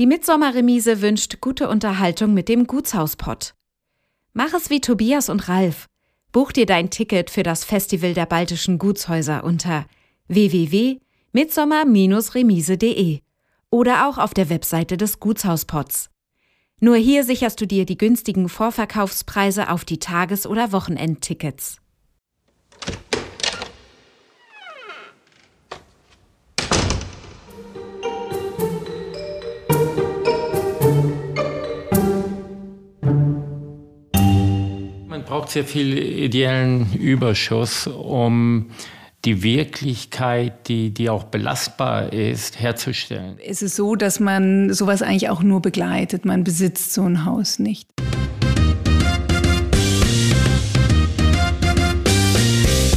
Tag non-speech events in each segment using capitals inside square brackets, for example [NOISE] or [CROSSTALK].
Die Mitsommerremise wünscht gute Unterhaltung mit dem Gutshauspott. Mach es wie Tobias und Ralf. Buch dir dein Ticket für das Festival der baltischen Gutshäuser unter www.mitsommer-remise.de oder auch auf der Webseite des Gutshauspots. Nur hier sicherst du dir die günstigen Vorverkaufspreise auf die Tages- oder Wochenendtickets. Braucht sehr viel ideellen Überschuss, um die Wirklichkeit, die, die auch belastbar ist, herzustellen. Es ist so, dass man sowas eigentlich auch nur begleitet. Man besitzt so ein Haus nicht.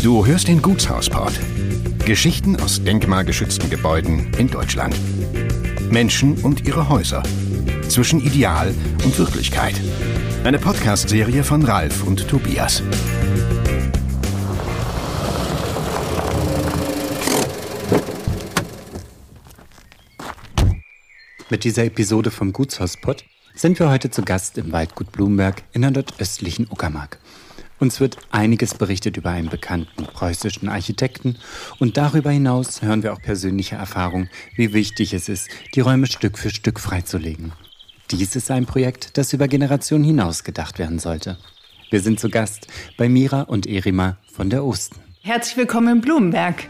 Du hörst den Gutshausport. Geschichten aus denkmalgeschützten Gebäuden in Deutschland. Menschen und ihre Häuser. Zwischen Ideal und Wirklichkeit. Eine Podcast-Serie von Ralf und Tobias. Mit dieser Episode vom Gutshauspott sind wir heute zu Gast im Waldgut Blumberg in der nordöstlichen Uckermark. Uns wird einiges berichtet über einen bekannten preußischen Architekten und darüber hinaus hören wir auch persönliche Erfahrungen, wie wichtig es ist, die Räume Stück für Stück freizulegen. Dies ist ein Projekt, das über Generationen hinaus gedacht werden sollte. Wir sind zu Gast bei Mira und Erima von der Osten. Herzlich willkommen in Blumenberg.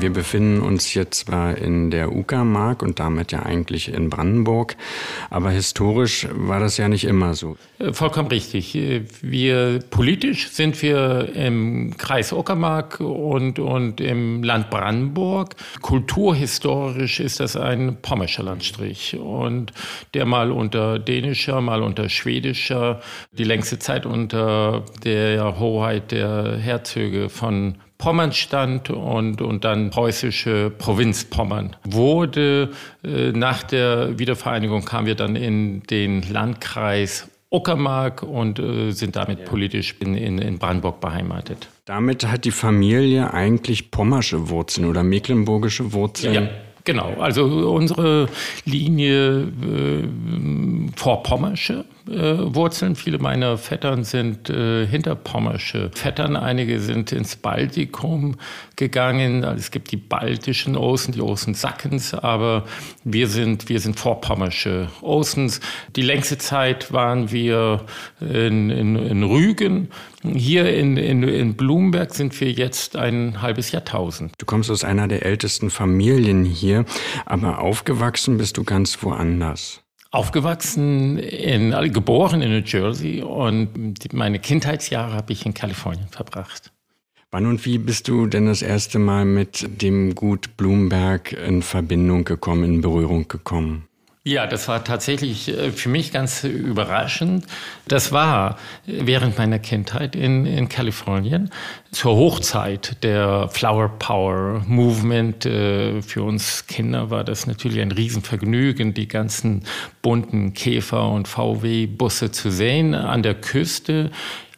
Wir befinden uns hier zwar in der Uckermark und damit ja eigentlich in Brandenburg, aber historisch war das ja nicht immer so. Äh, vollkommen richtig. Äh, wir politisch sind wir im Kreis Uckermark und, und im Land Brandenburg. Kulturhistorisch ist das ein pommerscher Landstrich und der mal unter dänischer, mal unter schwedischer, die längste Zeit unter der Hoheit der Herzöge von Pommern stand und, und dann preußische Provinz Pommern. Wurde äh, nach der Wiedervereinigung kamen wir dann in den Landkreis Uckermark und äh, sind damit politisch in, in, in Brandenburg beheimatet. Damit hat die Familie eigentlich pommersche Wurzeln oder mecklenburgische Wurzeln. Ja. Genau, also unsere Linie äh, vorpommersche Wurzeln. Viele meiner Vettern sind äh, hinterpommersche Vettern. Einige sind ins Baltikum gegangen. Also es gibt die baltischen Osten, die Osten Sackens, aber wir sind, wir sind vorpommersche Ostens. Die längste Zeit waren wir in, in, in Rügen. Hier in, in, in Blumberg sind wir jetzt ein halbes Jahrtausend. Du kommst aus einer der ältesten Familien hier, aber aufgewachsen bist du ganz woanders. Aufgewachsen, in, geboren in New Jersey und meine Kindheitsjahre habe ich in Kalifornien verbracht. Wann und wie bist du denn das erste Mal mit dem Gut Blumberg in Verbindung gekommen, in Berührung gekommen? Ja, das war tatsächlich äh, für mich ganz überraschend. Das war während meiner Kindheit in, in Kalifornien zur Hochzeit der Flower Power Movement. Äh, für uns Kinder war das natürlich ein Riesenvergnügen, die ganzen bunten Käfer- und VW-Busse zu sehen an der Küste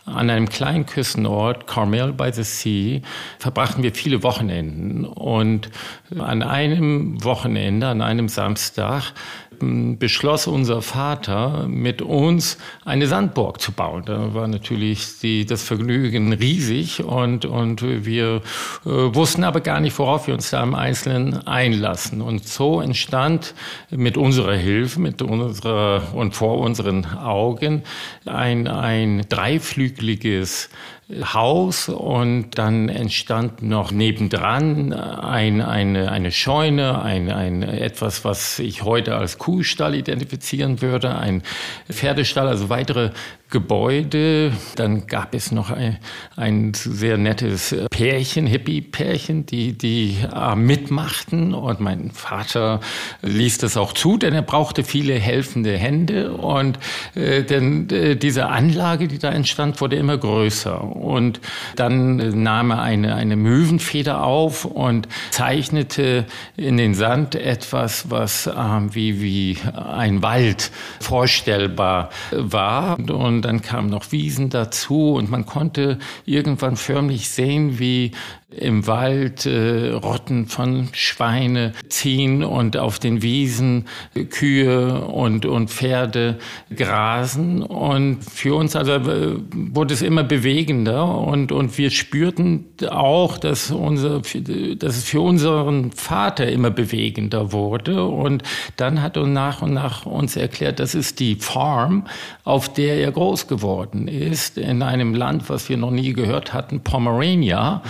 an einem kleinen Küstenort, Carmel by the Sea, verbrachten wir viele Wochenenden. Und an einem Wochenende, an einem Samstag, beschloss unser Vater, mit uns eine Sandburg zu bauen. Da war natürlich die, das Vergnügen riesig und, und wir äh, wussten aber gar nicht, worauf wir uns da im Einzelnen einlassen. Und so entstand mit unserer Hilfe, mit unserer und vor unseren Augen ein, ein dreiflügeliges Haus und dann entstand noch nebendran ein, eine, eine Scheune, ein, ein, etwas, was ich heute als Kuhstall identifizieren würde, ein Pferdestall, also weitere Gebäude. Dann gab es noch ein, ein sehr nettes Pärchen, Hippie-Pärchen, die, die äh, mitmachten. Und mein Vater ließ das auch zu, denn er brauchte viele helfende Hände. Und äh, denn äh, diese Anlage, die da entstand, wurde immer größer. Und dann nahm er eine, eine Möwenfeder auf und zeichnete in den Sand etwas, was äh, wie, wie ein Wald vorstellbar war. Und dann kamen noch Wiesen dazu und man konnte irgendwann förmlich sehen, wie im Wald äh, Rotten von Schweine ziehen und auf den Wiesen Kühe und, und Pferde grasen. Und für uns also äh, wurde es immer bewegender und, und wir spürten auch, dass, unser, dass es für unseren Vater immer bewegender wurde. Und dann hat er nach und nach uns erklärt, das ist die Farm, auf der er groß geworden ist, in einem Land, was wir noch nie gehört hatten, Pomerania.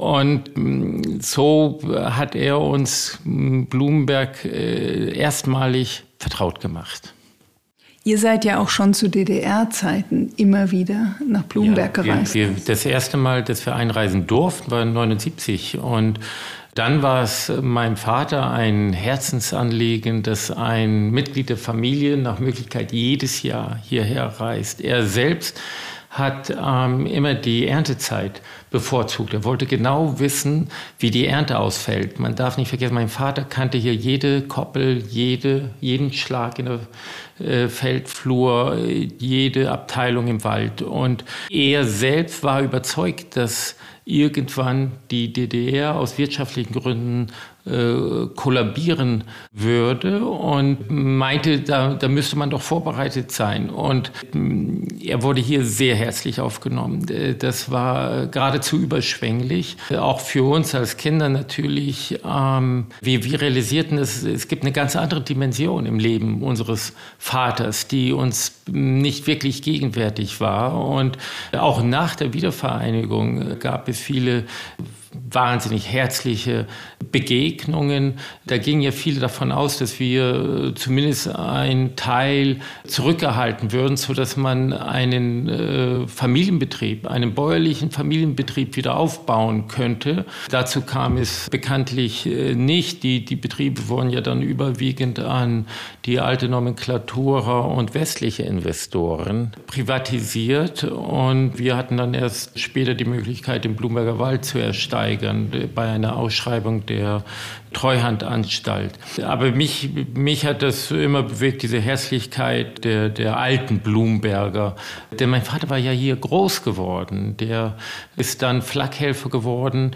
Mm, so hat er uns mm, Blumenberg äh, erstmalig vertraut gemacht. Ihr seid ja auch schon zu DDR-Zeiten immer wieder nach Blumberg ja, gereist. Wir, wir, das erste Mal, dass wir einreisen durften, war 79 und dann war es meinem Vater ein Herzensanliegen, dass ein Mitglied der Familie nach Möglichkeit jedes Jahr hierher reist. Er selbst hat ähm, immer die Erntezeit bevorzugt. Er wollte genau wissen, wie die Ernte ausfällt. Man darf nicht vergessen, mein Vater kannte hier jede Koppel, jede, jeden Schlag in der äh, Feldflur, jede Abteilung im Wald. Und er selbst war überzeugt, dass irgendwann die DDR aus wirtschaftlichen Gründen äh, kollabieren würde und meinte, da, da müsste man doch vorbereitet sein. Und mm, er wurde hier sehr herzlich aufgenommen. Äh, das war geradezu überschwänglich, auch für uns als Kinder natürlich. Ähm, wir, wir realisierten, es, es gibt eine ganz andere Dimension im Leben unseres Vaters, die uns nicht wirklich gegenwärtig war. Und auch nach der Wiedervereinigung gab es viele wahnsinnig herzliche Begegnungen. Da gingen ja viele davon aus, dass wir zumindest einen Teil zurückgehalten würden, sodass man einen äh, Familienbetrieb, einen bäuerlichen Familienbetrieb wieder aufbauen könnte. Dazu kam es bekanntlich äh, nicht. Die, die Betriebe wurden ja dann überwiegend an die alte Nomenklatura und westliche Investoren privatisiert und wir hatten dann erst später die Möglichkeit, den Blumberger Wald zu ersteigern bei einer Ausschreibung der Treuhandanstalt. Aber mich, mich hat das immer bewegt, diese Herzlichkeit der, der alten Blumberger. Denn mein Vater war ja hier groß geworden. Der ist dann Flakhelfer geworden,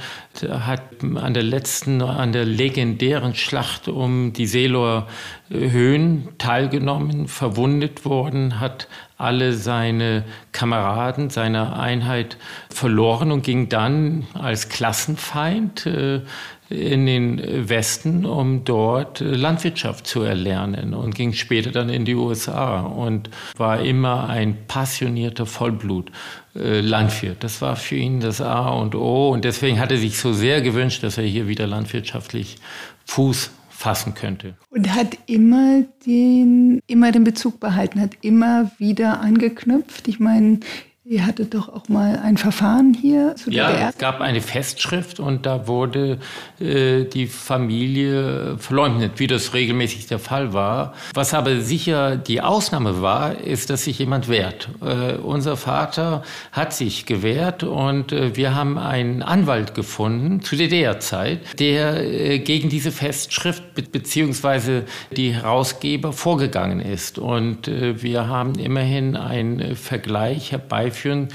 hat an der letzten, an der legendären Schlacht um die Seeloer Höhen teilgenommen, verwundet worden, hat alle seine Kameraden seiner Einheit verloren und ging dann als Klassenfeind äh, in den Westen, um dort Landwirtschaft zu erlernen und ging später dann in die USA und war immer ein passionierter Vollblut-Landwirt. Das war für ihn das A und O und deswegen hat er sich so sehr gewünscht, dass er hier wieder landwirtschaftlich Fuß fassen könnte. Und hat immer den, immer den Bezug behalten, hat immer wieder angeknüpft. Ich meine, Ihr hattet doch auch mal ein Verfahren hier zu ja, DDR. es gab eine Festschrift und da wurde äh, die Familie verleugnet, wie das regelmäßig der Fall war. Was aber sicher die Ausnahme war, ist, dass sich jemand wehrt. Äh, unser Vater hat sich gewehrt und äh, wir haben einen Anwalt gefunden zu DDR-Zeit, der äh, gegen diese Festschrift be beziehungsweise die Herausgeber vorgegangen ist. Und äh, wir haben immerhin einen Vergleich herbeigeführt herbeiführen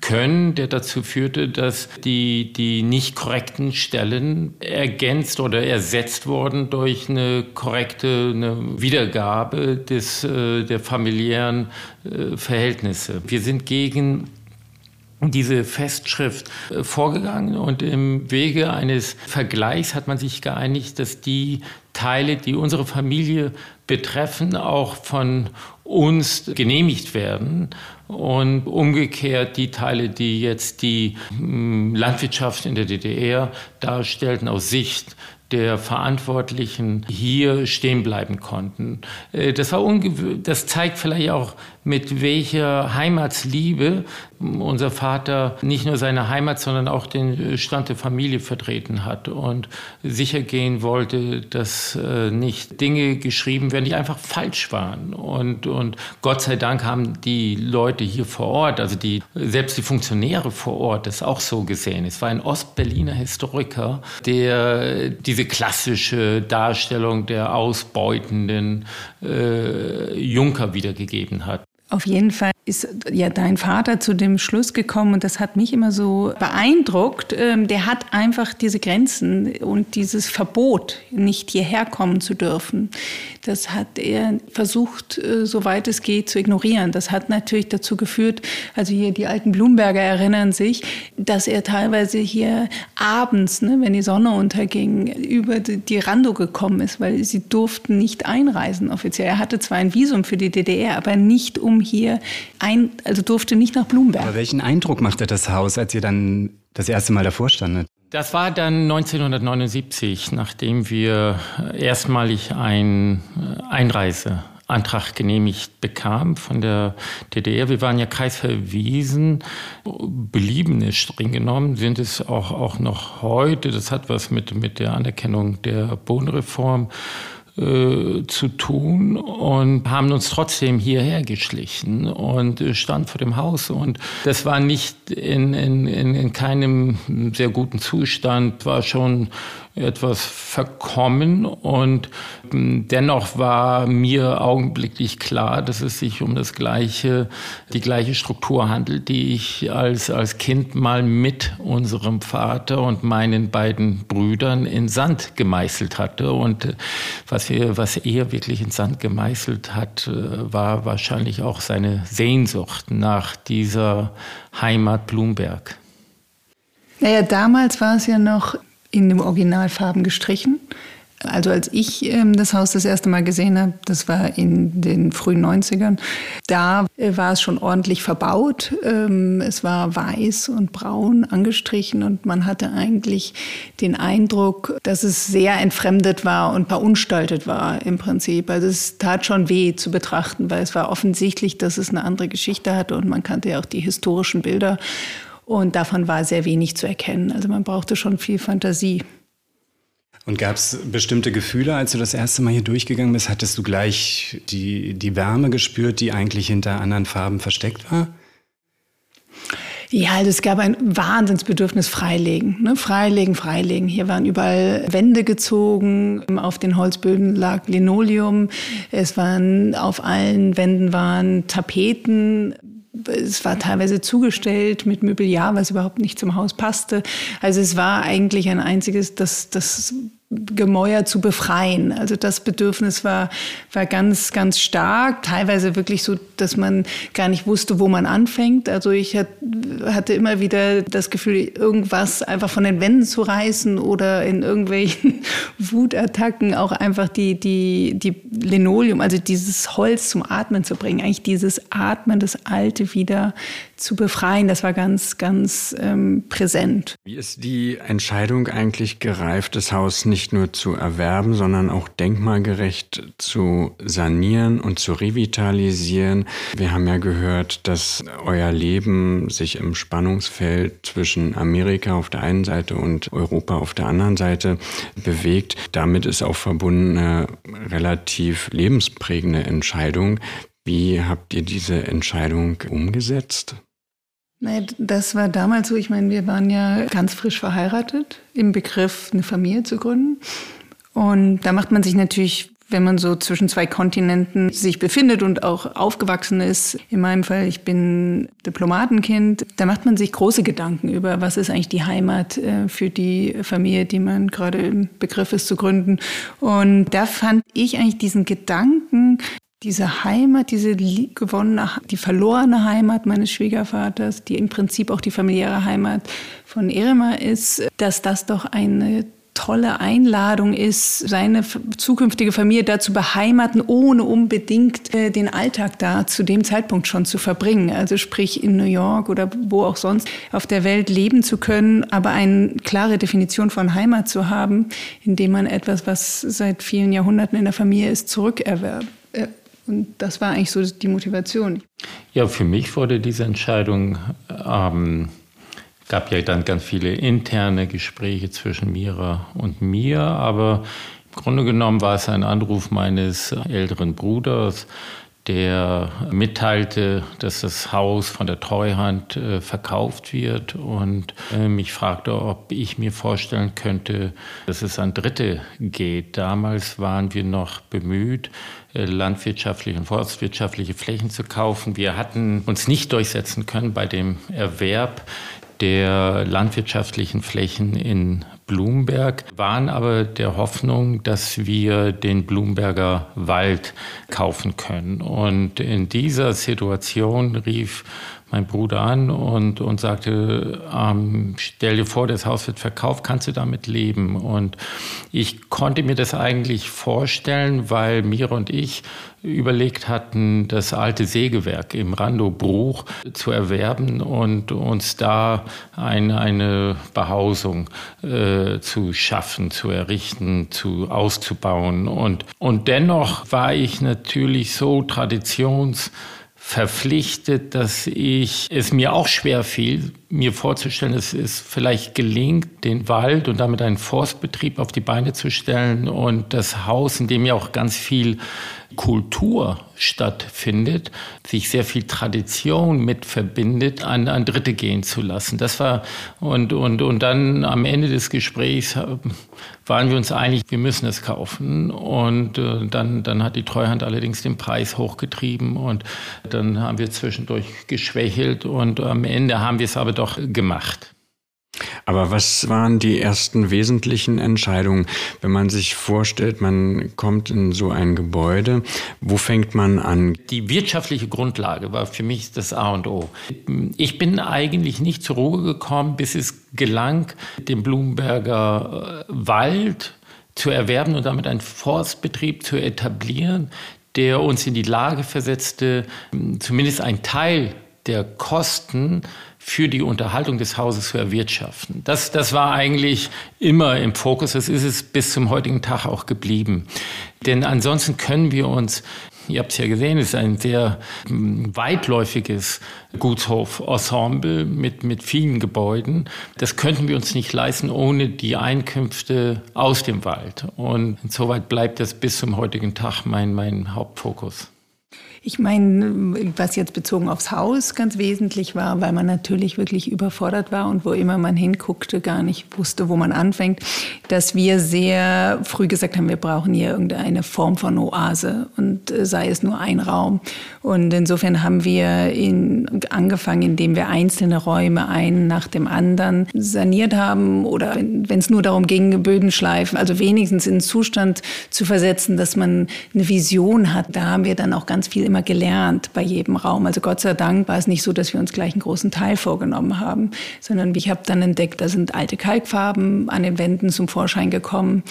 können, der dazu führte, dass die, die nicht korrekten Stellen ergänzt oder ersetzt wurden durch eine korrekte eine Wiedergabe des, äh, der familiären äh, Verhältnisse. Wir sind gegen diese Festschrift äh, vorgegangen und im Wege eines Vergleichs hat man sich geeinigt, dass die Teile, die unsere Familie betreffen, auch von uns genehmigt werden und umgekehrt die Teile, die jetzt die hm, Landwirtschaft in der DDR darstellten aus Sicht der Verantwortlichen hier stehen bleiben konnten. Äh, das, war das zeigt vielleicht auch, mit welcher Heimatsliebe unser Vater nicht nur seine Heimat, sondern auch den Stand der Familie vertreten hat und sicher gehen wollte, dass äh, nicht Dinge geschrieben werden, die einfach falsch waren. Und, und Gott sei Dank haben die Leute hier vor Ort, also die, selbst die Funktionäre vor Ort, das auch so gesehen. Es war ein Ostberliner Historiker, der diese klassische Darstellung der ausbeutenden äh, Junker wiedergegeben hat. Auf jeden Fall ist ja dein Vater zu dem Schluss gekommen und das hat mich immer so beeindruckt. Ähm, der hat einfach diese Grenzen und dieses Verbot, nicht hierher kommen zu dürfen, das hat er versucht, äh, soweit es geht, zu ignorieren. Das hat natürlich dazu geführt, also hier die alten Blumberger erinnern sich, dass er teilweise hier abends, ne, wenn die Sonne unterging, über die Rando gekommen ist, weil sie durften nicht einreisen offiziell. Er hatte zwar ein Visum für die DDR, aber nicht um hier ein, also durfte nicht nach Blumberg. Aber welchen Eindruck machte das Haus, als ihr dann das erste Mal davor standet? Das war dann 1979, nachdem wir erstmalig einen Einreiseantrag genehmigt bekamen von der DDR. Wir waren ja kreisverwiesen, belieben es streng genommen, sind es auch, auch noch heute. Das hat was mit, mit der Anerkennung der Bodenreform äh, zu tun und haben uns trotzdem hierher geschlichen und stand vor dem Haus. Und das war nicht in, in, in keinem sehr guten Zustand, war schon etwas verkommen und ähm, dennoch war mir augenblicklich klar, dass es sich um das gleiche, die gleiche Struktur handelt, die ich als, als Kind mal mit unserem Vater und meinen beiden Brüdern in Sand gemeißelt hatte. Und äh, was, wir, was er wirklich in Sand gemeißelt hat, äh, war wahrscheinlich auch seine Sehnsucht nach dieser Heimat Blumberg. Naja, damals war es ja noch in den Originalfarben gestrichen. Also als ich ähm, das Haus das erste Mal gesehen habe, das war in den frühen 90ern, da äh, war es schon ordentlich verbaut. Ähm, es war weiß und braun angestrichen und man hatte eigentlich den Eindruck, dass es sehr entfremdet war und verunstaltet war im Prinzip. Also es tat schon weh zu betrachten, weil es war offensichtlich, dass es eine andere Geschichte hatte und man kannte ja auch die historischen Bilder. Und davon war sehr wenig zu erkennen. Also man brauchte schon viel Fantasie. Und gab es bestimmte Gefühle, als du das erste Mal hier durchgegangen bist? Hattest du gleich die, die Wärme gespürt, die eigentlich hinter anderen Farben versteckt war? Ja, also es gab ein Wahnsinnsbedürfnis Freilegen. Ne? Freilegen, Freilegen. Hier waren überall Wände gezogen, auf den Holzböden lag Linoleum, es waren auf allen Wänden waren Tapeten, es war teilweise zugestellt mit Möbeljahr, was überhaupt nicht zum Haus passte. Also es war eigentlich ein einziges, das, das Gemäuer zu befreien. Also das Bedürfnis war, war ganz, ganz stark. Teilweise wirklich so, dass man gar nicht wusste, wo man anfängt. Also ich hatte immer wieder das Gefühl, irgendwas einfach von den Wänden zu reißen oder in irgendwelchen [LAUGHS] Wutattacken auch einfach die, die, die Linoleum, also dieses Holz zum Atmen zu bringen. Eigentlich dieses Atmen, das Alte wieder zu befreien. Das war ganz, ganz ähm, präsent. Wie ist die Entscheidung eigentlich gereift, das Haus nicht nur zu erwerben, sondern auch denkmalgerecht zu sanieren und zu revitalisieren? Wir haben ja gehört, dass euer Leben sich im Spannungsfeld zwischen Amerika auf der einen Seite und Europa auf der anderen Seite bewegt. Damit ist auch verbunden eine relativ lebensprägende Entscheidung. Wie habt ihr diese Entscheidung umgesetzt? Das war damals so, ich meine, wir waren ja ganz frisch verheiratet, im Begriff, eine Familie zu gründen. Und da macht man sich natürlich, wenn man so zwischen zwei Kontinenten sich befindet und auch aufgewachsen ist, in meinem Fall, ich bin Diplomatenkind, da macht man sich große Gedanken über, was ist eigentlich die Heimat äh, für die Familie, die man gerade im Begriff ist zu gründen. Und da fand ich eigentlich diesen Gedanken, diese Heimat, diese gewonnene, die verlorene Heimat meines Schwiegervaters, die im Prinzip auch die familiäre Heimat von Erema ist, dass das doch eine tolle Einladung ist, seine zukünftige Familie da zu beheimaten, ohne unbedingt äh, den Alltag da zu dem Zeitpunkt schon zu verbringen. Also sprich in New York oder wo auch sonst auf der Welt leben zu können, aber eine klare Definition von Heimat zu haben, indem man etwas, was seit vielen Jahrhunderten in der Familie ist, zurückerwerbt. Und das war eigentlich so die Motivation. Ja, für mich wurde diese Entscheidung, ähm, gab ja dann ganz viele interne Gespräche zwischen Mira und mir, aber im Grunde genommen war es ein Anruf meines älteren Bruders, der mitteilte, dass das Haus von der Treuhand äh, verkauft wird und äh, mich fragte, ob ich mir vorstellen könnte, dass es an Dritte geht. Damals waren wir noch bemüht, landwirtschaftliche und forstwirtschaftliche Flächen zu kaufen. Wir hatten uns nicht durchsetzen können bei dem Erwerb der landwirtschaftlichen Flächen in Blumberg, waren aber der Hoffnung, dass wir den Blumberger Wald kaufen können. Und in dieser Situation rief mein Bruder an und, und sagte, ähm, stell dir vor, das Haus wird verkauft, kannst du damit leben? Und ich konnte mir das eigentlich vorstellen, weil Mira und ich überlegt hatten, das alte Sägewerk im Randobruch zu erwerben und uns da ein, eine Behausung äh, zu schaffen, zu errichten, zu auszubauen. Und, und dennoch war ich natürlich so traditions verpflichtet, dass ich es mir auch schwer fiel, mir vorzustellen, dass es vielleicht gelingt, den Wald und damit einen Forstbetrieb auf die Beine zu stellen und das Haus, in dem ja auch ganz viel Kultur stattfindet, sich sehr viel Tradition mit verbindet, an, an Dritte gehen zu lassen. Das war, und, und, und dann am Ende des Gesprächs waren wir uns einig, wir müssen es kaufen. Und äh, dann, dann hat die Treuhand allerdings den Preis hochgetrieben und dann haben wir zwischendurch geschwächelt und am Ende haben wir es aber doch gemacht. Aber was waren die ersten wesentlichen Entscheidungen, wenn man sich vorstellt, man kommt in so ein Gebäude, wo fängt man an? Die wirtschaftliche Grundlage war für mich das A und O. Ich bin eigentlich nicht zur Ruhe gekommen, bis es gelang, den Blumenberger äh, Wald zu erwerben und damit einen Forstbetrieb zu etablieren, der uns in die Lage versetzte, zumindest ein Teil der Kosten für die Unterhaltung des Hauses zu erwirtschaften. Das, das war eigentlich immer im Fokus. Das ist es bis zum heutigen Tag auch geblieben. Denn ansonsten können wir uns Ihr habt es ja gesehen, es ist ein sehr hm, weitläufiges Gutshof-Ensemble mit, mit vielen Gebäuden. Das könnten wir uns nicht leisten ohne die Einkünfte aus dem Wald. Und insoweit bleibt das bis zum heutigen Tag mein, mein Hauptfokus. Ich meine, was jetzt bezogen aufs Haus ganz wesentlich war, weil man natürlich wirklich überfordert war und wo immer man hinguckte, gar nicht wusste, wo man anfängt, dass wir sehr früh gesagt haben, wir brauchen hier irgendeine Form von Oase und äh, sei es nur ein Raum. Und insofern haben wir in, angefangen, indem wir einzelne Räume einen nach dem anderen saniert haben oder wenn es nur darum ging, Böden schleifen, also wenigstens in einen Zustand zu versetzen, dass man eine Vision hat. Da haben wir dann auch ganz viel immer gelernt bei jedem Raum. Also Gott sei Dank war es nicht so, dass wir uns gleich einen großen Teil vorgenommen haben, sondern ich habe dann entdeckt, da sind alte Kalkfarben an den Wänden zum Vorschein gekommen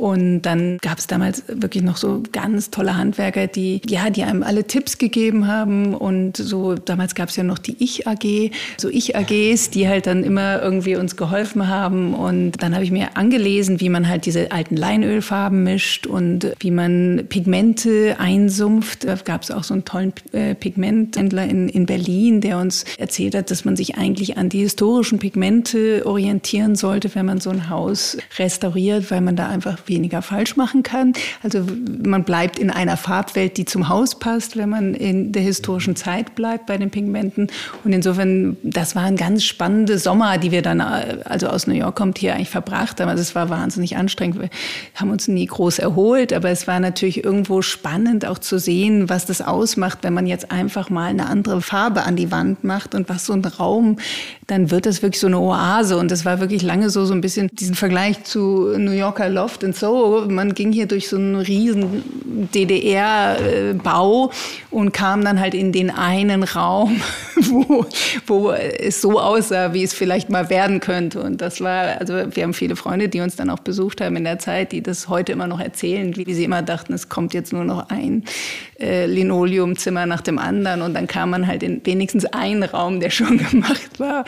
und dann gab es damals wirklich noch so ganz tolle Handwerker, die, ja, die einem alle Tipps gegeben haben. Und so, damals gab es ja noch die Ich-AG, so Ich-AGs, die halt dann immer irgendwie uns geholfen haben. Und dann habe ich mir angelesen, wie man halt diese alten Leinölfarben mischt und wie man Pigmente einsumpft. Da gab es auch so einen tollen äh, Pigmenthändler in, in Berlin, der uns erzählt hat, dass man sich eigentlich an die historischen Pigmente orientieren sollte, wenn man so ein Haus restauriert, weil man da einfach weniger falsch machen kann. Also man bleibt in einer Farbwelt, die zum Haus passt, wenn man in der historischen Zeit bleibt bei den Pigmenten. Und insofern, das waren ganz spannende Sommer, die wir dann, also aus New York kommt, hier eigentlich verbracht haben. Also es war wahnsinnig anstrengend. Wir haben uns nie groß erholt, aber es war natürlich irgendwo spannend auch zu sehen, was das ausmacht, wenn man jetzt einfach mal eine andere Farbe an die Wand macht und was so ein Raum, dann wird das wirklich so eine Oase. Und das war wirklich lange so, so ein bisschen diesen Vergleich zu New Yorker Loft and so. Man ging hier durch so einen riesen DDR-Bau und kam dann halt in den einen Raum, [LAUGHS] wo, wo es so aussah, wie es vielleicht mal werden könnte. Und das war, also wir haben viele Freunde, die uns dann auch besucht haben in der Zeit, die das heute immer noch erzählen, wie sie immer dachten, es kommt jetzt nur noch ein äh, Linoleumzimmer nach dem anderen und dann kam man halt in wenigstens einen Raum, der schon [LAUGHS] gemacht war.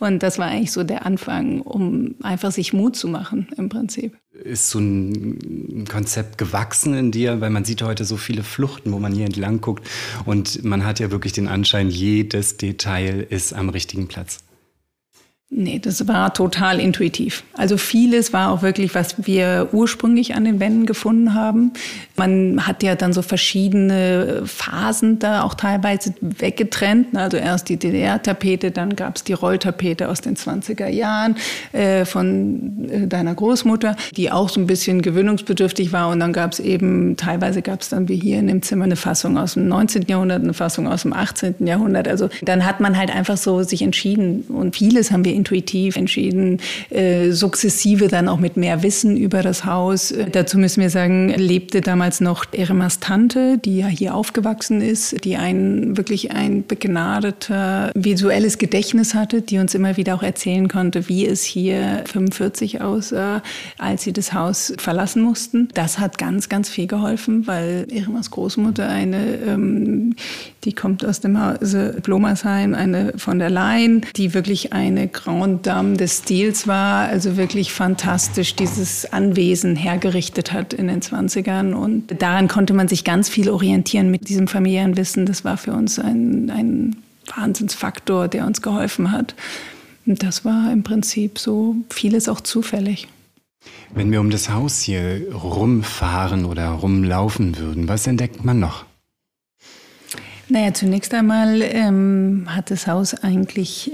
Und das war eigentlich so der Anfang, um einfach sich Mut zu machen im Prinzip. Ist so ein Konzept gewachsen in dir, weil man sieht heute so viele Fluchten, wo man hier entlang guckt und man hat ja wirklich den Anschein, jedes Detail ist am richtigen Platz. Nee, das war total intuitiv. Also vieles war auch wirklich, was wir ursprünglich an den Wänden gefunden haben. Man hat ja dann so verschiedene Phasen da auch teilweise weggetrennt. Also erst die DDR-Tapete, dann gab es die Rolltapete aus den 20er Jahren äh, von äh, deiner Großmutter, die auch so ein bisschen gewöhnungsbedürftig war. Und dann gab es eben, teilweise gab es dann wie hier in dem Zimmer eine Fassung aus dem 19. Jahrhundert, eine Fassung aus dem 18. Jahrhundert. Also dann hat man halt einfach so sich entschieden. Und vieles haben wir intuitiv entschieden, äh, sukzessive dann auch mit mehr Wissen über das Haus. Äh, dazu müssen wir sagen, lebte damals noch Eremas Tante, die ja hier aufgewachsen ist, die ein wirklich ein begnadeter visuelles Gedächtnis hatte, die uns immer wieder auch erzählen konnte, wie es hier 45 aussah, als sie das Haus verlassen mussten. Das hat ganz, ganz viel geholfen, weil Eremas Großmutter eine, ähm, die kommt aus dem Hause Blomersheim, eine von der Leyen, die wirklich eine Grande Dame des Stils war, also wirklich fantastisch dieses Anwesen hergerichtet hat in den 20ern. Und daran konnte man sich ganz viel orientieren mit diesem familiären Wissen. Das war für uns ein, ein Wahnsinnsfaktor, der uns geholfen hat. Und das war im Prinzip so vieles auch zufällig. Wenn wir um das Haus hier rumfahren oder rumlaufen würden, was entdeckt man noch? Naja, zunächst einmal ähm, hat das Haus eigentlich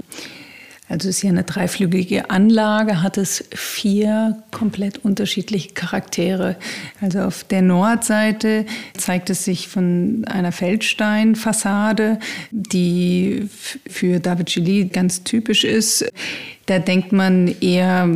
also es ist ja eine dreiflügige Anlage, hat es vier komplett unterschiedliche Charaktere. Also auf der Nordseite zeigt es sich von einer Feldsteinfassade, die für David Gilly ganz typisch ist. Da denkt man eher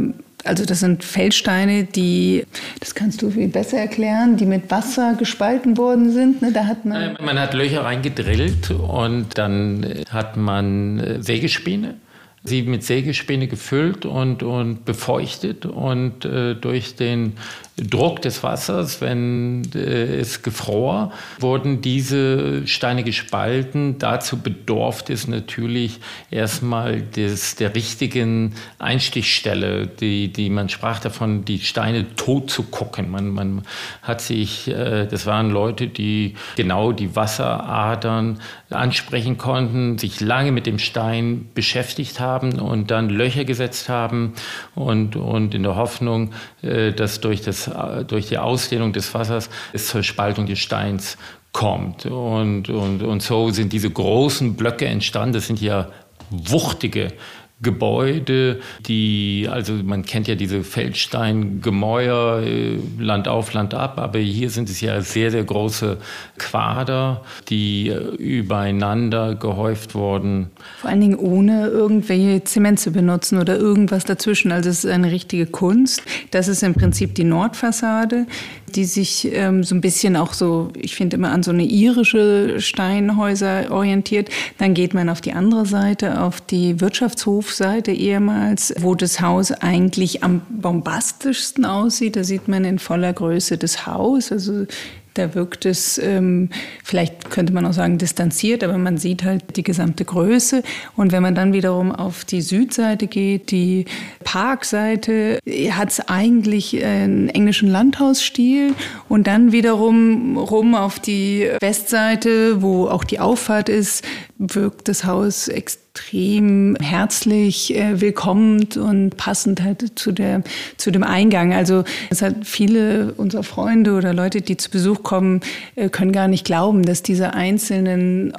also das sind Feldsteine, die, das kannst du viel besser erklären, die mit Wasser gespalten worden sind. Ne? Da hat man, man hat Löcher reingedrillt und dann hat man äh, Sägespäne sie mit Sägespäne gefüllt und, und befeuchtet und äh, durch den Druck des Wassers, wenn äh, es gefror, wurden diese Steine gespalten. Dazu bedurft es natürlich erstmal des, der richtigen Einstichstelle, die, die man sprach davon, die Steine tot zu gucken. Man, man hat sich, äh, das waren Leute, die genau die Wasseradern ansprechen konnten, sich lange mit dem Stein beschäftigt haben und dann Löcher gesetzt haben und, und in der Hoffnung, dass durch das durch die Ausdehnung des Wassers es zur Spaltung des Steins kommt. Und, und, und so sind diese großen Blöcke entstanden. Das sind ja wuchtige Gebäude, die, also man kennt ja diese Feldsteingemäuer, äh, Land auf, Land ab, aber hier sind es ja sehr, sehr große Quader, die äh, übereinander gehäuft wurden. Vor allen Dingen ohne irgendwelche Zement zu benutzen oder irgendwas dazwischen. Also es ist eine richtige Kunst. Das ist im Prinzip die Nordfassade, die sich ähm, so ein bisschen auch so, ich finde immer an so eine irische Steinhäuser orientiert. Dann geht man auf die andere Seite, auf die Wirtschaftshof Hofseite ehemals, wo das Haus eigentlich am bombastischsten aussieht. Da sieht man in voller Größe das Haus. Also da wirkt es, ähm, vielleicht könnte man auch sagen, distanziert, aber man sieht halt die gesamte Größe. Und wenn man dann wiederum auf die Südseite geht, die Parkseite, hat es eigentlich einen englischen Landhausstil. Und dann wiederum rum auf die Westseite, wo auch die Auffahrt ist, wirkt das Haus extrem herzlich, äh, willkommend und passend halt zu, der, zu dem Eingang. Also es hat viele unserer Freunde oder Leute, die zu Besuch kommen, äh, können gar nicht glauben, dass diese einzelnen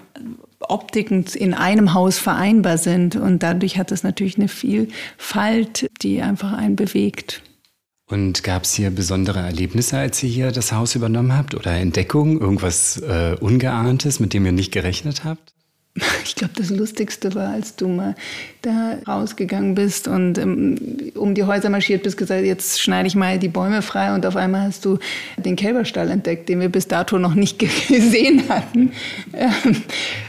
Optiken in einem Haus vereinbar sind. Und dadurch hat es natürlich eine Vielfalt, die einfach einen bewegt. Und gab es hier besondere Erlebnisse, als ihr hier das Haus übernommen habt? Oder Entdeckungen, irgendwas äh, Ungeahntes, mit dem ihr nicht gerechnet habt? [LAUGHS] Ich glaube, das Lustigste war, als du mal da rausgegangen bist und ähm, um die Häuser marschiert bist, gesagt, jetzt schneide ich mal die Bäume frei und auf einmal hast du den Kälberstall entdeckt, den wir bis dato noch nicht [LAUGHS] gesehen hatten. Ähm,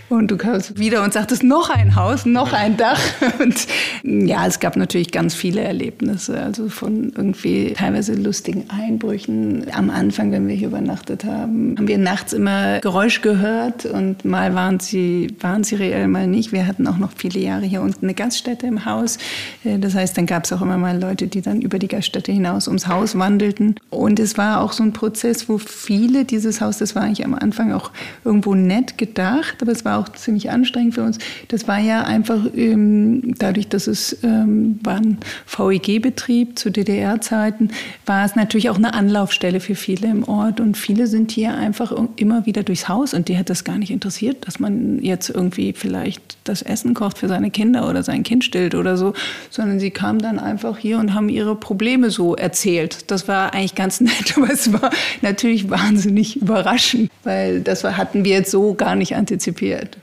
und du kamst wieder und sagtest, noch ein Haus, noch ein Dach. [LAUGHS] Und ja, es gab natürlich ganz viele Erlebnisse, also von irgendwie teilweise lustigen Einbrüchen. Am Anfang, wenn wir hier übernachtet haben, haben wir nachts immer Geräusch gehört und mal waren sie, waren sie reell, mal nicht. Wir hatten auch noch viele Jahre hier unten eine Gaststätte im Haus. Äh, das heißt, dann gab es auch immer mal Leute, die dann über die Gaststätte hinaus ums Haus wandelten. Und es war auch so ein Prozess, wo viele dieses Haus, das war eigentlich am Anfang auch irgendwo nett gedacht, aber es war auch ziemlich anstrengend für uns. Das war ja einfach ähm, dadurch, dass es ähm, war ein VEG-Betrieb zu DDR-Zeiten, war es natürlich auch eine Anlaufstelle für viele im Ort. Und viele sind hier einfach immer wieder durchs Haus und die hat das gar nicht interessiert, dass man jetzt irgendwie vielleicht das Essen kocht für seine Kinder oder sein Kind stillt oder so, sondern sie kamen dann einfach hier und haben ihre Probleme so erzählt. Das war eigentlich ganz [LAUGHS] nett, aber es war natürlich wahnsinnig überraschend, weil das hatten wir jetzt so gar nicht antizipiert.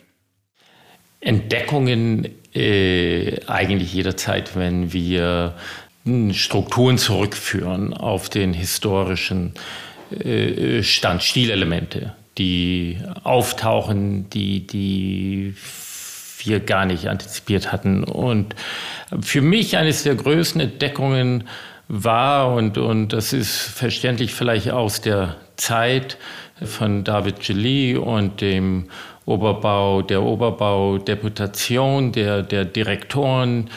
Entdeckungen äh, eigentlich jederzeit, wenn wir hm, Strukturen zurückführen auf den historischen äh, Stand, Stilelemente, die auftauchen, die, die wir gar nicht antizipiert hatten. Und für mich eines der größten Entdeckungen war, und, und das ist verständlich vielleicht aus der Zeit von David Gilly und dem Oberbau, der Oberbaudeputation, der, der Direktoren,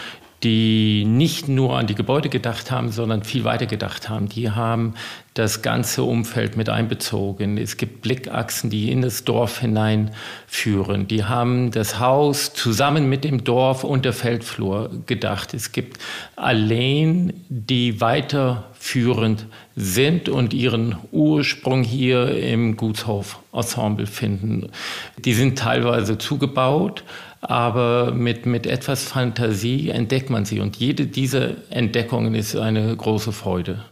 die nicht nur an die Gebäude gedacht haben, sondern viel weiter gedacht haben. Die haben das ganze Umfeld mit einbezogen. Es gibt Blickachsen, die in das Dorf hineinführen. Die haben das Haus zusammen mit dem Dorf und der Feldflur gedacht. Es gibt Alleen, die weiterführend sind und ihren Ursprung hier im Gutshof-Ensemble finden. Die sind teilweise zugebaut, aber mit, mit etwas Fantasie entdeckt man sie. Und jede dieser Entdeckungen ist eine große Freude.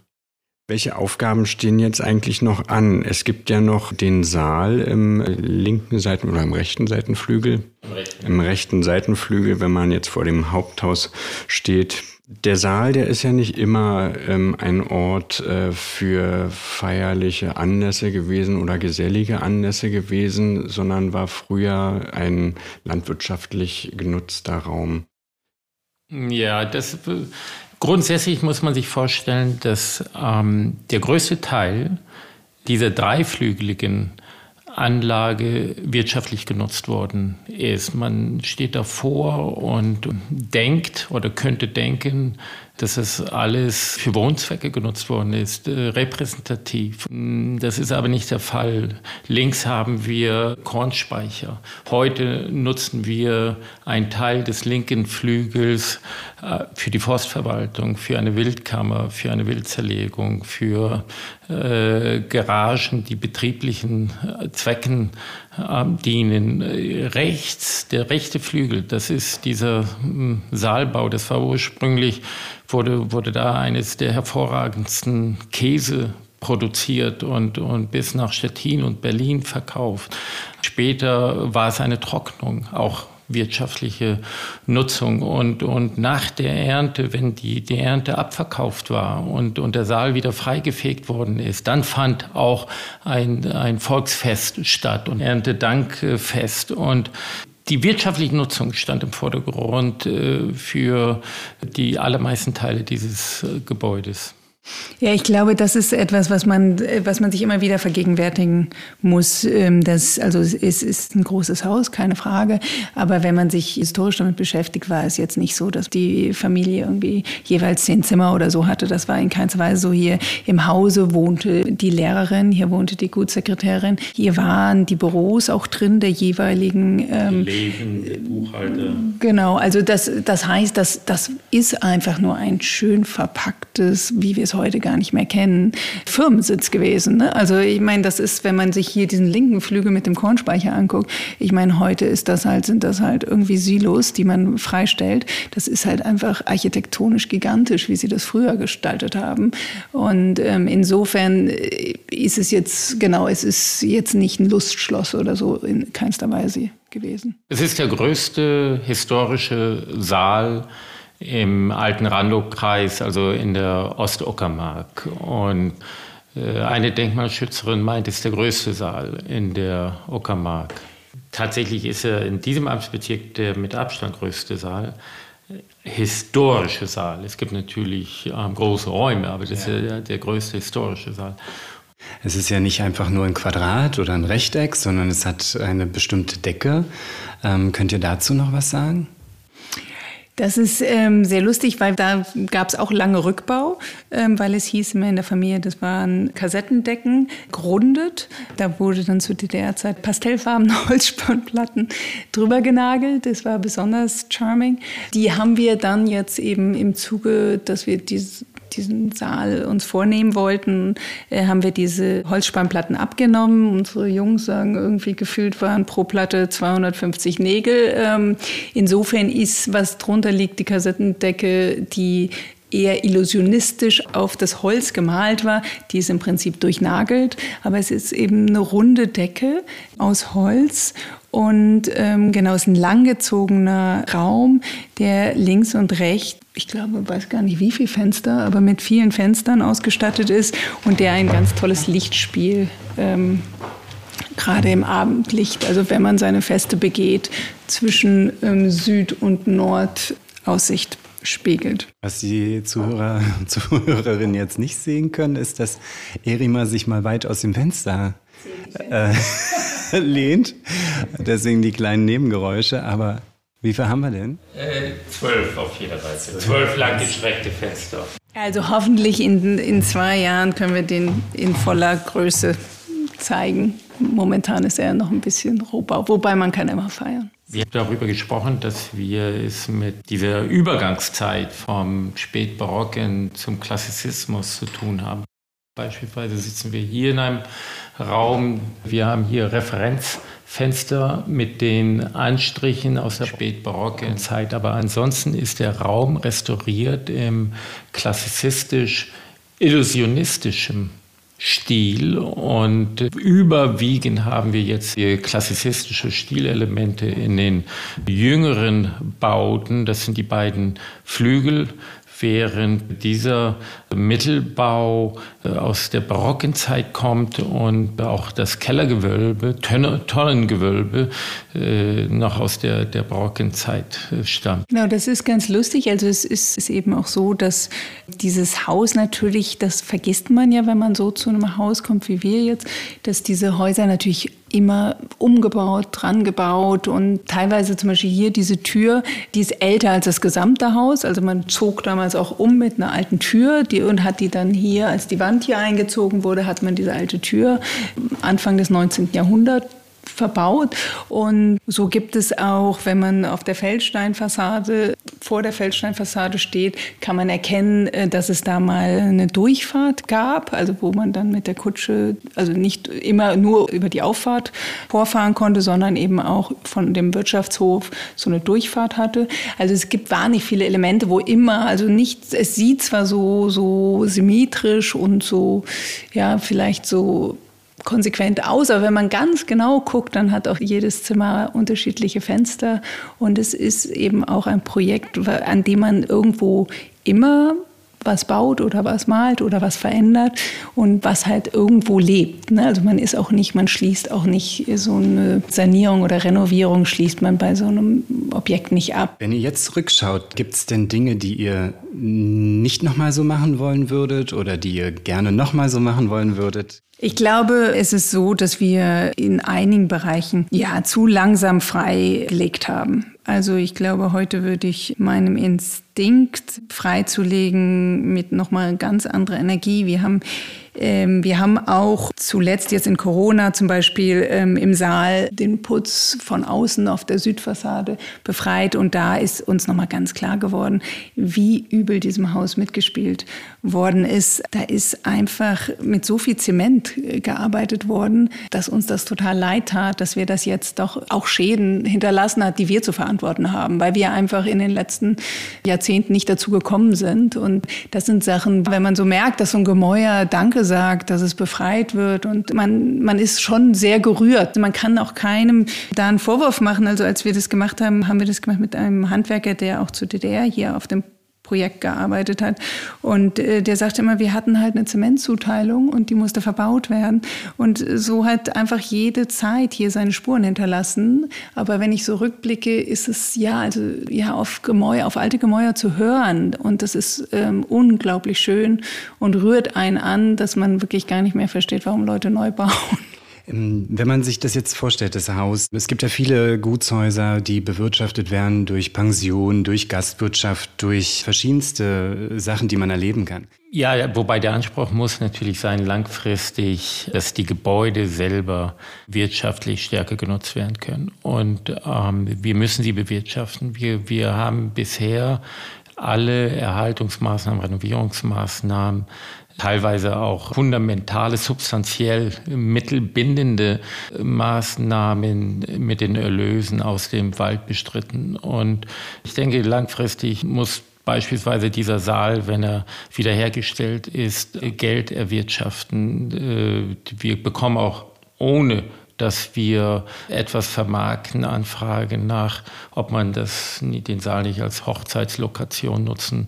Welche Aufgaben stehen jetzt eigentlich noch an? Es gibt ja noch den Saal im linken Seiten- oder im rechten Seitenflügel. Im rechten. Im rechten Seitenflügel, wenn man jetzt vor dem Haupthaus steht. Der Saal, der ist ja nicht immer ähm, ein Ort äh, für feierliche Anlässe gewesen oder gesellige Anlässe gewesen, sondern war früher ein landwirtschaftlich genutzter Raum. Ja, das Grundsätzlich muss man sich vorstellen, dass ähm, der größte Teil dieser dreiflügeligen Anlage wirtschaftlich genutzt worden ist. Man steht davor und denkt oder könnte denken, dass es alles für Wohnzwecke genutzt worden ist, äh, repräsentativ. Das ist aber nicht der Fall. Links haben wir Kornspeicher. Heute nutzen wir einen Teil des linken Flügels äh, für die Forstverwaltung, für eine Wildkammer, für eine Wildzerlegung, für äh, Garagen, die betrieblichen äh, Zwecken äh, dienen. Rechts, der rechte Flügel, das ist dieser hm, Saalbau, das war ursprünglich wurde, wurde da eines der hervorragendsten Käse produziert und, und bis nach Stettin und Berlin verkauft. Später war es eine Trocknung, auch wirtschaftliche Nutzung. Und, und nach der Ernte, wenn die, die Ernte abverkauft war und, und der Saal wieder freigefegt worden ist, dann fand auch ein, ein Volksfest statt und Erntedankfest. Und die wirtschaftliche Nutzung stand im Vordergrund äh, für die allermeisten Teile dieses äh, Gebäudes. Ja, ich glaube, das ist etwas, was man, was man sich immer wieder vergegenwärtigen muss. Ähm, das, also es ist ein großes Haus, keine Frage. Aber wenn man sich historisch damit beschäftigt, war es jetzt nicht so, dass die Familie irgendwie jeweils zehn Zimmer oder so hatte. Das war in keiner Weise so. Hier im Hause wohnte die Lehrerin, hier wohnte die Gutssekretärin. Hier waren die Büros auch drin der jeweiligen ähm, Leben, der Buchhalter. Genau, also das, das heißt, das, das ist einfach nur ein schön verpacktes, wie wir es heute gar nicht mehr kennen, Firmensitz gewesen. Ne? Also ich meine, das ist, wenn man sich hier diesen linken Flügel mit dem Kornspeicher anguckt, ich meine, heute ist das halt, sind das halt irgendwie Silos, die man freistellt. Das ist halt einfach architektonisch gigantisch, wie sie das früher gestaltet haben. Und ähm, insofern äh, ist es jetzt, genau, es ist jetzt nicht ein Lustschloss oder so in keinster Weise gewesen. Es ist der größte historische Saal im alten Randow-Kreis, also in der Ostuckermark. Und äh, eine Denkmalschützerin meint, es ist der größte Saal in der Uckermark. Tatsächlich ist er in diesem Amtsbezirk der mit Abstand größte Saal. Historische Saal. Es gibt natürlich ähm, große Räume, aber das ja. ist der, der größte historische Saal. Es ist ja nicht einfach nur ein Quadrat oder ein Rechteck, sondern es hat eine bestimmte Decke. Ähm, könnt ihr dazu noch was sagen? Das ist ähm, sehr lustig, weil da gab es auch lange Rückbau, ähm, weil es hieß immer in der Familie, das waren Kassettendecken, gerundet. Da wurde dann zur DDR-Zeit pastellfarbene Holzspanplatten [LAUGHS] drüber genagelt. Das war besonders charming. Die haben wir dann jetzt eben im Zuge, dass wir dieses diesen Saal uns vornehmen wollten, äh, haben wir diese Holzspannplatten abgenommen. Unsere Jungs sagen, irgendwie gefühlt waren pro Platte 250 Nägel. Ähm, insofern ist, was drunter liegt, die Kassettendecke, die eher illusionistisch auf das Holz gemalt war. Die ist im Prinzip durchnagelt, aber es ist eben eine runde Decke aus Holz und ähm, genau, es ist ein langgezogener Raum, der links und rechts, ich glaube, weiß gar nicht wie viele Fenster, aber mit vielen Fenstern ausgestattet ist und der ein ganz tolles Lichtspiel ähm, gerade im Abendlicht, also wenn man seine Feste begeht, zwischen ähm, Süd- und Nordaussicht spiegelt. Was die Zuhörer und [LAUGHS] Zuhörerinnen jetzt nicht sehen können, ist, dass Erima sich mal weit aus dem Fenster äh, [LAUGHS] lehnt. Deswegen die kleinen Nebengeräusche. Aber wie viel haben wir denn? Äh, zwölf auf jeder Seite. Zwölf langgestreckte Fenster. Also hoffentlich in, in zwei Jahren können wir den in voller Größe zeigen. Momentan ist er noch ein bisschen Rohbau, wobei man kann immer feiern. Wir haben darüber gesprochen, dass wir es mit dieser Übergangszeit vom Spätbarocken zum Klassizismus zu tun haben. Beispielsweise sitzen wir hier in einem Raum. Wir haben hier Referenzfenster mit den Anstrichen aus der spätbarocken Zeit. Aber ansonsten ist der Raum restauriert im klassizistisch-illusionistischen Stil und überwiegend haben wir jetzt die klassizistische Stilelemente in den jüngeren Bauten. Das sind die beiden Flügel während dieser Mittelbau äh, aus der barocken Zeit kommt und auch das Kellergewölbe, Tonnengewölbe äh, noch aus der, der barocken Zeit äh, stammt. Genau, das ist ganz lustig. Also es ist, ist eben auch so, dass dieses Haus natürlich, das vergisst man ja, wenn man so zu einem Haus kommt wie wir jetzt, dass diese Häuser natürlich immer umgebaut, dran gebaut und teilweise zum Beispiel hier diese Tür, die ist älter als das gesamte Haus. Also man zog damals auch um mit einer alten Tür die, und hat die dann hier, als die Wand hier eingezogen wurde, hat man diese alte Tür Anfang des 19. Jahrhunderts verbaut. Und so gibt es auch, wenn man auf der Feldsteinfassade, vor der Feldsteinfassade steht, kann man erkennen, äh, dass es da mal eine Durchfahrt gab, also wo man dann mit der Kutsche, also nicht immer nur über die Auffahrt vorfahren konnte, sondern eben auch von dem Wirtschaftshof so eine Durchfahrt hatte. Also es gibt wahnsinnig viele Elemente, wo immer, also nicht, es sieht zwar so, so symmetrisch und so, ja, vielleicht so konsequent aus, aber wenn man ganz genau guckt, dann hat auch jedes Zimmer unterschiedliche Fenster und es ist eben auch ein Projekt, an dem man irgendwo immer was baut oder was malt oder was verändert und was halt irgendwo lebt. Ne? Also man ist auch nicht, man schließt auch nicht so eine Sanierung oder Renovierung schließt man bei so einem Objekt nicht ab. Wenn ihr jetzt zurückschaut, gibt es denn Dinge, die ihr nicht nochmal so machen wollen würdet oder die ihr gerne nochmal so machen wollen würdet? Ich glaube, es ist so, dass wir in einigen Bereichen ja zu langsam freigelegt haben. Also ich glaube, heute würde ich meinem Instinkt freizulegen mit nochmal ganz anderer Energie. Wir haben ähm, wir haben auch zuletzt jetzt in Corona zum Beispiel ähm, im Saal den Putz von außen auf der Südfassade befreit und da ist uns nochmal ganz klar geworden, wie übel diesem Haus mitgespielt worden ist. Da ist einfach mit so viel Zement äh, gearbeitet worden, dass uns das total leid tat, dass wir das jetzt doch auch Schäden hinterlassen hat, die wir zu verantworten haben, weil wir einfach in den letzten Jahrzehnten nicht dazu gekommen sind. Und das sind Sachen, wenn man so merkt, dass so ein Gemäuer Danke gesagt, dass es befreit wird. Und man, man ist schon sehr gerührt. Man kann auch keinem da einen Vorwurf machen. Also als wir das gemacht haben, haben wir das gemacht mit einem Handwerker, der auch zu DDR hier auf dem Projekt gearbeitet hat. Und äh, der sagte immer, wir hatten halt eine Zementzuteilung und die musste verbaut werden. Und so hat einfach jede Zeit hier seine Spuren hinterlassen. Aber wenn ich so rückblicke, ist es ja, also ja, auf Gemäuer, auf alte Gemäuer zu hören. Und das ist ähm, unglaublich schön und rührt einen an, dass man wirklich gar nicht mehr versteht, warum Leute neu bauen. Ähm, wenn man sich das jetzt vorstellt, das Haus, es gibt ja viele Gutshäuser, die bewirtschaftet werden durch Pension, durch Gastwirtschaft, durch verschiedenste Sachen, die man erleben kann. Ja, wobei der Anspruch muss natürlich sein, langfristig, dass die Gebäude selber wirtschaftlich stärker genutzt werden können. Und ähm, wir müssen sie bewirtschaften. Wir, wir haben bisher alle Erhaltungsmaßnahmen, Renovierungsmaßnahmen teilweise auch fundamentale, substanziell mittelbindende Maßnahmen mit den Erlösen aus dem Wald bestritten. Und ich denke, langfristig muss beispielsweise dieser Saal, wenn er wiederhergestellt ist, Geld erwirtschaften. Äh, wir bekommen auch ohne dass wir etwas vermarkten, Anfragen nach, ob man das, den Saal nicht als Hochzeitslokation nutzen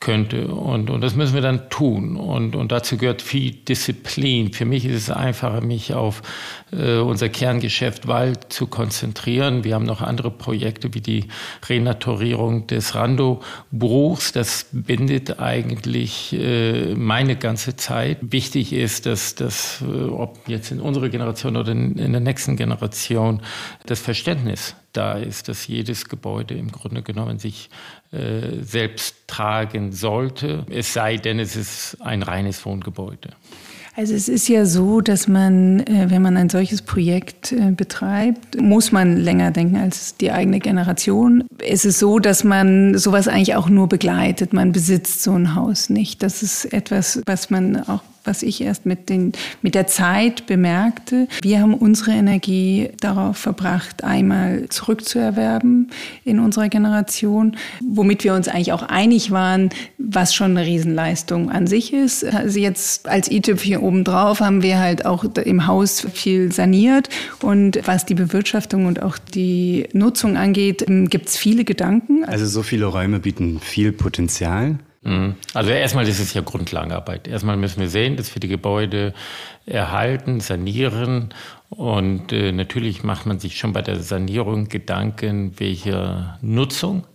könnte. Und, und das müssen wir dann tun. Und, und dazu gehört viel Disziplin. Für mich ist es einfacher, mich auf äh, unser Kerngeschäft Wald zu konzentrieren. Wir haben noch andere Projekte wie die Renaturierung des Rando-Bruchs. Das bindet eigentlich äh, meine ganze Zeit. Wichtig ist, dass das, äh, ob jetzt in unserer Generation oder in, in der nächsten Generation, das Verständnis da ist, dass jedes Gebäude im Grunde genommen sich äh, selbst tragen sollte, es sei denn, es ist ein reines Wohngebäude. Also es ist ja so, dass man, äh, wenn man ein solches Projekt äh, betreibt, muss man länger denken als die eigene Generation. Es ist so, dass man sowas eigentlich auch nur begleitet. Man besitzt so ein Haus nicht. Das ist etwas, was man auch was ich erst mit, den, mit der Zeit bemerkte. Wir haben unsere Energie darauf verbracht, einmal zurückzuerwerben in unserer Generation, womit wir uns eigentlich auch einig waren, was schon eine Riesenleistung an sich ist. Also jetzt als i-Tüpfchen obendrauf haben wir halt auch im Haus viel saniert und was die Bewirtschaftung und auch die Nutzung angeht, gibt es viele Gedanken. Also so viele Räume bieten viel Potenzial. Mhm. Also erstmal ist es ja Grundlagenarbeit. Erstmal müssen wir sehen, dass wir die Gebäude erhalten, sanieren. Und äh, natürlich macht man sich schon bei der Sanierung Gedanken, welche Nutzung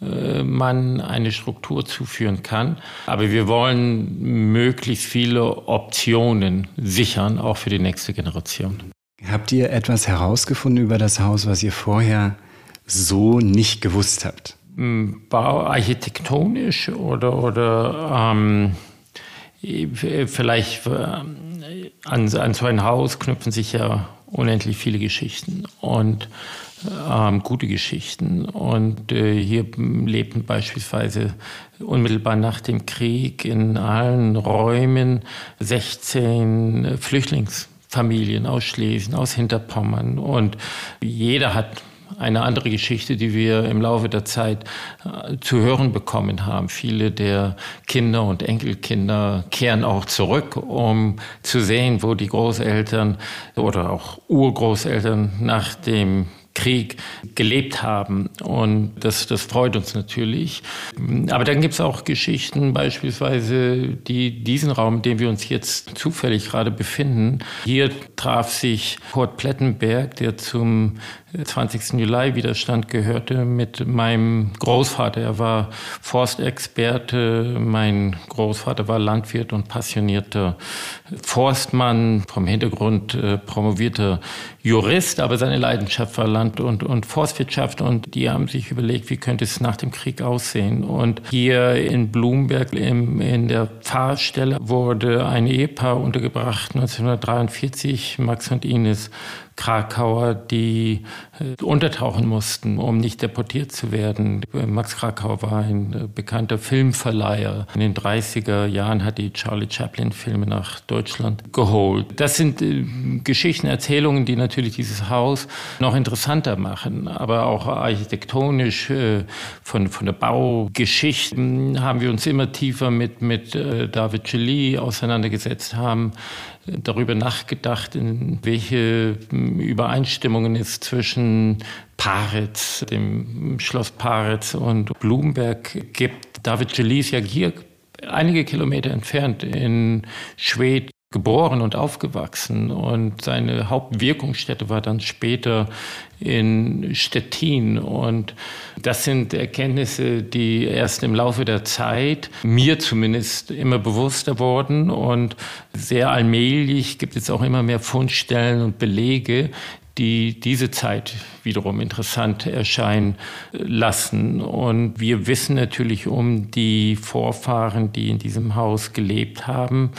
äh, man eine Struktur zuführen kann. Aber wir wollen möglichst viele Optionen sichern, auch für die nächste Generation. Habt ihr etwas herausgefunden über das Haus, was ihr vorher so nicht gewusst habt? Bauarchitektonisch oder, oder ähm, vielleicht äh, an, an so ein Haus knüpfen sich ja unendlich viele Geschichten und ähm, gute Geschichten. Und äh, hier lebten beispielsweise unmittelbar nach dem Krieg in allen Räumen 16 Flüchtlingsfamilien aus Schlesien, aus Hinterpommern. Und jeder hat eine andere Geschichte, die wir im Laufe der Zeit äh, zu hören bekommen haben. Viele der Kinder und Enkelkinder kehren auch zurück, um zu sehen, wo die Großeltern oder auch Urgroßeltern nach dem Krieg gelebt haben. Und das, das freut uns natürlich. Aber dann gibt es auch Geschichten, beispielsweise die, diesen Raum, in dem wir uns jetzt zufällig gerade befinden. Hier traf sich Kurt Plettenberg, der zum 20. Juli-Widerstand gehörte, mit meinem Großvater. Er war Forstexperte. Mein Großvater war Landwirt und passionierter Forstmann, vom Hintergrund äh, promovierter Jurist, aber seine Leidenschaft war Land- und, und Forstwirtschaft und die haben sich überlegt, wie könnte es nach dem Krieg aussehen. Und hier in Blumberg im, in der Pfarrstelle wurde ein Ehepaar untergebracht, 1943, Max und Ines Krakauer, die äh, untertauchen mussten, um nicht deportiert zu werden. Max Krakauer war ein äh, bekannter Filmverleiher. In den 30er Jahren hat die Charlie Chaplin-Filme nach Deutschland geholt. Das sind äh, Geschichten, Erzählungen, die natürlich dieses Haus noch interessanter machen, aber auch architektonisch von, von der Baugeschichte haben wir uns immer tiefer mit, mit David Gelly auseinandergesetzt, haben darüber nachgedacht, in welche hm, Übereinstimmungen es zwischen Paritz, dem Schloss Paritz und Blumberg gibt. David Gelly ist ja hier einige Kilometer entfernt in Schwedt geboren und aufgewachsen. Und seine Hauptwirkungsstätte war dann später in Stettin. Und das sind Erkenntnisse, die erst im Laufe der Zeit mir zumindest immer bewusster wurden. Und sehr allmählich gibt es auch immer mehr Fundstellen und Belege, die diese Zeit wiederum interessant erscheinen lassen. Und wir wissen natürlich um die Vorfahren, die in diesem Haus gelebt haben.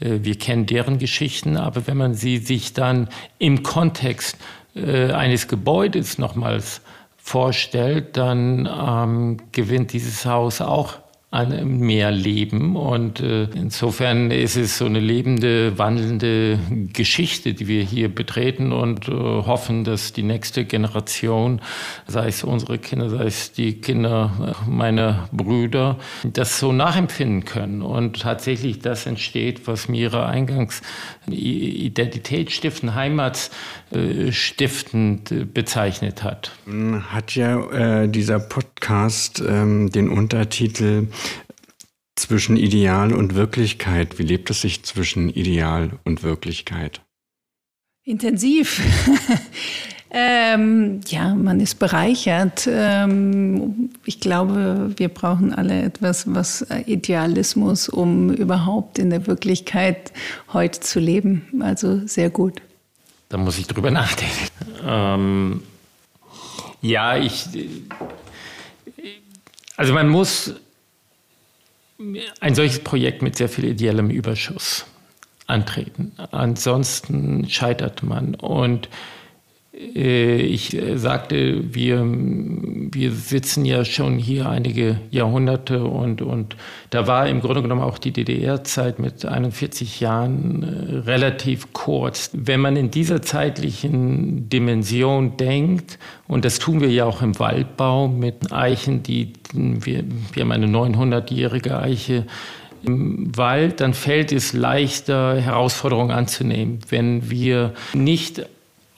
Äh, wir kennen deren Geschichten, aber wenn man sie sich dann im Kontext äh, eines Gebäudes nochmals vorstellt, dann ähm, gewinnt dieses Haus auch an mehr Leben. Und äh, insofern ist es so eine lebende, wandelnde Geschichte, die wir hier betreten und äh, hoffen, dass die nächste Generation, sei es unsere Kinder, sei es die Kinder meiner Brüder, das so nachempfinden können. Und tatsächlich das entsteht, was Mira eingangs Identität stiften, Heimat äh, stiftend bezeichnet hat. Hat ja äh, dieser Podcast ähm, den Untertitel zwischen Ideal und Wirklichkeit. Wie lebt es sich zwischen Ideal und Wirklichkeit? Intensiv. [LAUGHS] ähm, ja, man ist bereichert. Ähm, ich glaube, wir brauchen alle etwas, was Idealismus, um überhaupt in der Wirklichkeit heute zu leben. Also sehr gut. Da muss ich drüber nachdenken. Ähm, ja, ich. Also man muss ein solches Projekt mit sehr viel ideellem Überschuss antreten. Ansonsten scheitert man. Und ich äh, sagte, wir, wir sitzen ja schon hier einige Jahrhunderte und, und da war im Grunde genommen auch die DDR-Zeit mit 41 Jahren äh, relativ kurz. Wenn man in dieser zeitlichen Dimension denkt, und das tun wir ja auch im Waldbau mit Eichen, die wir, wir haben eine 900-jährige Eiche, im Wald, dann fällt es leichter, Herausforderungen anzunehmen. Wenn wir nicht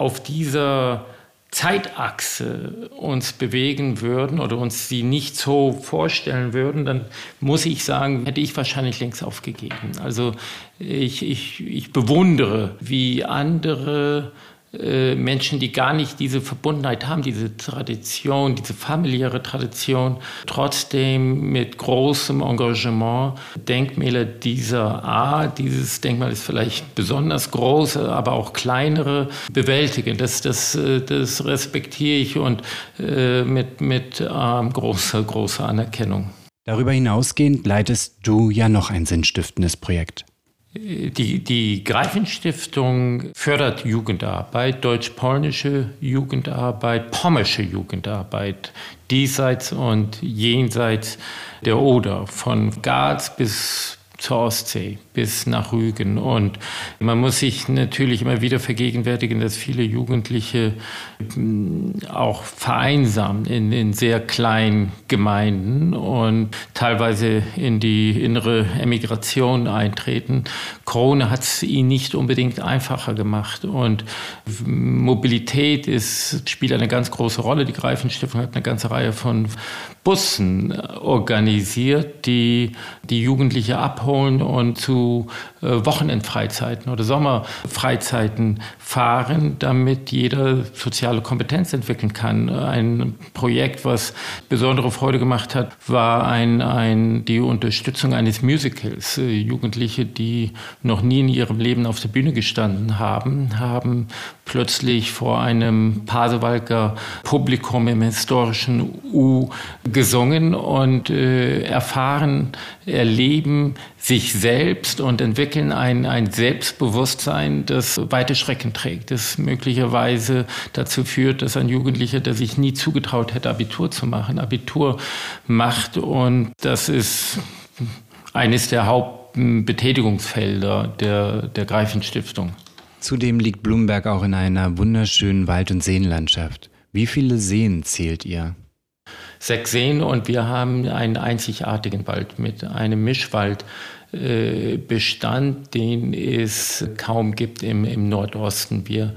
auf dieser Zeitachse uns bewegen würden oder uns sie nicht so vorstellen würden, dann muss ich sagen, hätte ich wahrscheinlich längst aufgegeben. Also ich, ich, ich bewundere, wie andere Menschen, die gar nicht diese Verbundenheit haben, diese Tradition, diese familiäre Tradition, trotzdem mit großem Engagement Denkmäler dieser Art, dieses Denkmal ist vielleicht besonders groß, aber auch kleinere, bewältigen. Das, das, äh, das respektiere ich und äh, mit, mit ähm, großer, großer Anerkennung. Darüber hinausgehend leitest du ja noch ein sinnstiftendes Projekt. Die, die Greifenstiftung fördert Jugendarbeit, deutsch-polnische Jugendarbeit, pommersche Jugendarbeit, diesseits und jenseits der Oder, von Graz bis zur Ostsee bis nach Rügen. Und man muss sich natürlich immer wieder vergegenwärtigen, dass viele Jugendliche hm, auch vereinsamen in, in sehr kleinen Gemeinden und teilweise in die innere Emigration eintreten. Corona hat es ihnen nicht unbedingt einfacher gemacht. Und Mobilität ist, spielt eine ganz große Rolle. Die Greifenstiftung hat eine ganze Reihe von Bussen organisiert, die die Jugendliche abholen und zu äh, Wochenendfreizeiten oder Sommerfreizeiten fahren, damit jeder soziale Kompetenz entwickeln kann. Ein Projekt, was besondere Freude gemacht hat, war ein, ein, die Unterstützung eines Musicals. Äh, Jugendliche, die noch nie in ihrem Leben auf der Bühne gestanden haben, haben plötzlich vor einem Pasewalker Publikum im historischen U gesungen und äh, erfahren, erleben sich selbst und entwickeln ein, ein Selbstbewusstsein, das weite Schrecken trägt, das möglicherweise dazu führt, dass ein Jugendlicher, der sich nie zugetraut hätte, Abitur zu machen, Abitur macht. Und das ist eines der Hauptbetätigungsfelder der, der Greifenstiftung. Zudem liegt Blumberg auch in einer wunderschönen Wald- und Seenlandschaft. Wie viele Seen zählt ihr? Sechs Seen und wir haben einen einzigartigen Wald mit einem Mischwald Bestand, den es kaum gibt im, im Nordosten. Wir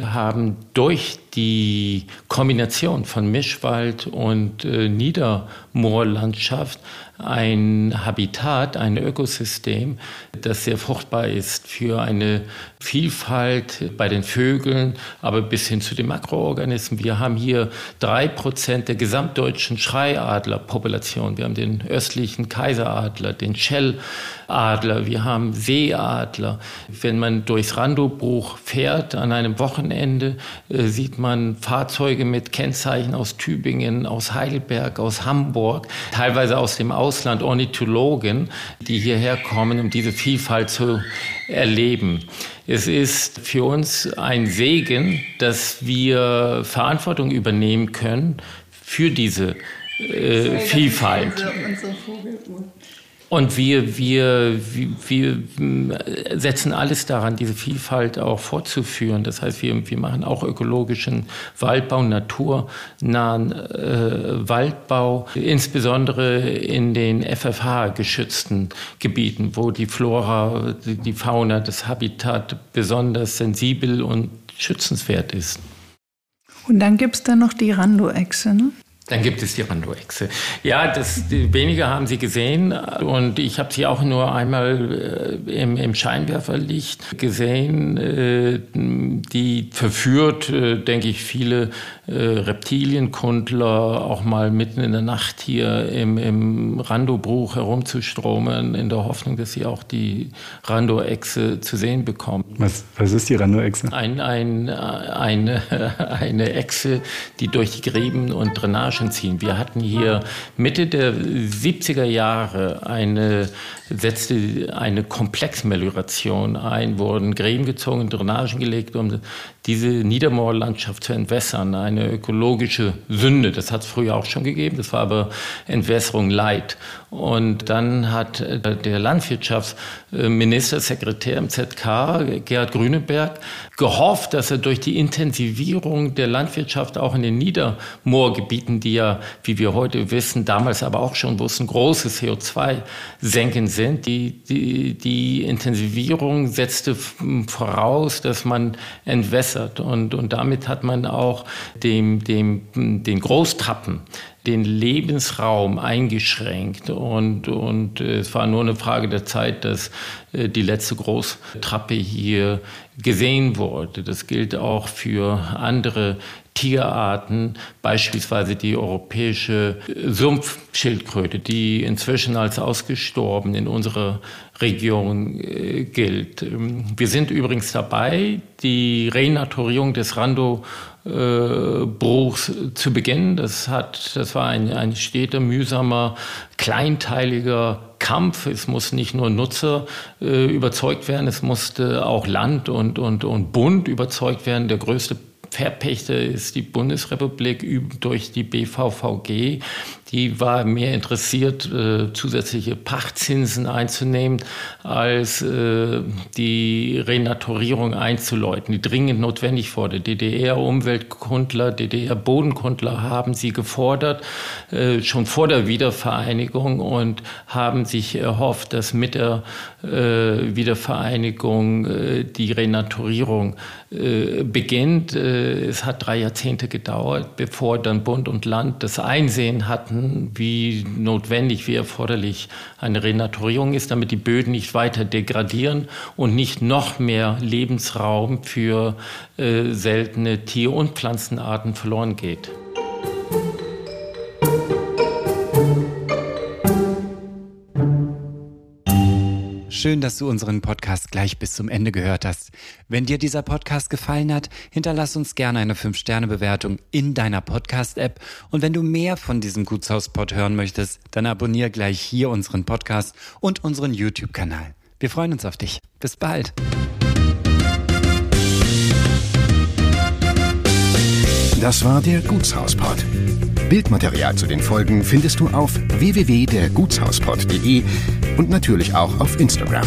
haben durch die Kombination von Mischwald und äh, Niedermoorlandschaft ein Habitat, ein Ökosystem, das sehr fruchtbar ist für eine Vielfalt bei den Vögeln, aber bis hin zu den Makroorganismen. Wir haben hier drei Prozent der gesamtdeutschen Schreiadlerpopulation. Wir haben den östlichen Kaiseradler, den Schelladler, wir haben Seeadler. Wenn man durchs Randobruch fährt an einem Wochenende, äh, sieht man Fahrzeuge mit Kennzeichen aus Tübingen, aus Heidelberg, aus Hamburg, teilweise aus dem Ausland, Ornithologen, die hierher kommen, um diese Vielfalt zu erleben. Es ist für uns ein Segen, dass wir Verantwortung übernehmen können für diese äh, Vielfalt. Unser, unser und wir, wir, wir, wir setzen alles daran, diese Vielfalt auch fortzuführen. Das heißt, wir, wir machen auch ökologischen Waldbau, naturnahen äh, Waldbau, insbesondere in den FFH-geschützten Gebieten, wo die Flora, die Fauna, das Habitat besonders sensibel und schützenswert ist. Und dann gibt es da noch die Rando-Echse, ne? Dann gibt es die Randoechse. Ja, das, wenige haben sie gesehen und ich habe sie auch nur einmal äh, im, im, Scheinwerferlicht gesehen. Äh, die verführt, äh, denke ich, viele äh, Reptilienkundler auch mal mitten in der Nacht hier im, im Randobruch herumzustromen, in der Hoffnung, dass sie auch die Randoechse zu sehen bekommen. Was, was ist die Randoechse? Ein, ein, eine, [LAUGHS] eine Echse, die durch die Gräben und Drainage Drainagen ziehen. Wir hatten hier Mitte der 70er Jahre eine, setzte eine Komplexmelioration ein, wurden Gräben gezogen, Drainagen gelegt, um diese Niedermoorlandschaft zu entwässern. Eine ökologische Sünde. Das hat es früher auch schon gegeben. Das war aber Entwässerung Leid. Und dann hat der Landwirtschaftsministersekretär im ZK, Gerhard Grüneberg, gehofft, dass er durch die Intensivierung der Landwirtschaft auch in den Niedermoorgebieten, die ja, wie wir heute wissen, damals aber auch schon wussten, große CO2-Senken sind, die, die, die Intensivierung setzte voraus, dass man entwässert. Und, und damit hat man auch dem, dem, den Großtrappen den Lebensraum eingeschränkt und, und es war nur eine Frage der Zeit, dass äh, die letzte Großtrappe hier gesehen wurde. Das gilt auch für andere Tierarten, beispielsweise die europäische Sumpfschildkröte, die inzwischen als ausgestorben in unserer Region äh, gilt. Ähm, wir sind übrigens dabei, die Renaturierung des Rando Bruchs zu beginnen. Das, hat, das war ein, ein steter, mühsamer, kleinteiliger Kampf. Es muss nicht nur Nutzer äh, überzeugt werden, es musste auch Land und, und, und Bund überzeugt werden. Der größte Verpächter ist die Bundesrepublik durch die BVVG. Die war mehr interessiert, äh, zusätzliche Pachtzinsen einzunehmen, als äh, die Renaturierung einzuläuten, die dringend notwendig wurde. DDR-Umweltkundler, DDR-Bodenkundler haben sie gefordert, äh, schon vor der Wiedervereinigung und haben sich erhofft, dass mit der äh, Wiedervereinigung äh, die Renaturierung äh, beginnt. es hat drei Jahrzehnte gedauert, bevor dann Bund und Land das Einsehen hatten, wie notwendig, wie erforderlich eine Renaturierung ist, damit die Böden nicht weiter degradieren und nicht noch mehr Lebensraum für äh, seltene Tier- und Pflanzenarten verloren geht. Schön, dass du unseren Podcast gleich bis zum Ende gehört hast. Wenn dir dieser Podcast gefallen hat, hinterlass uns gerne eine 5-Sterne-Bewertung in deiner Podcast-App. Und wenn du mehr von diesem Gutshaus-Pod hören möchtest, dann abonniere gleich hier unseren Podcast und unseren YouTube-Kanal. Wir freuen uns auf dich. Bis bald. Das war der Gutshauspod. Bildmaterial zu den Folgen findest du auf www.dergutshauspod.de und natürlich auch auf Instagram.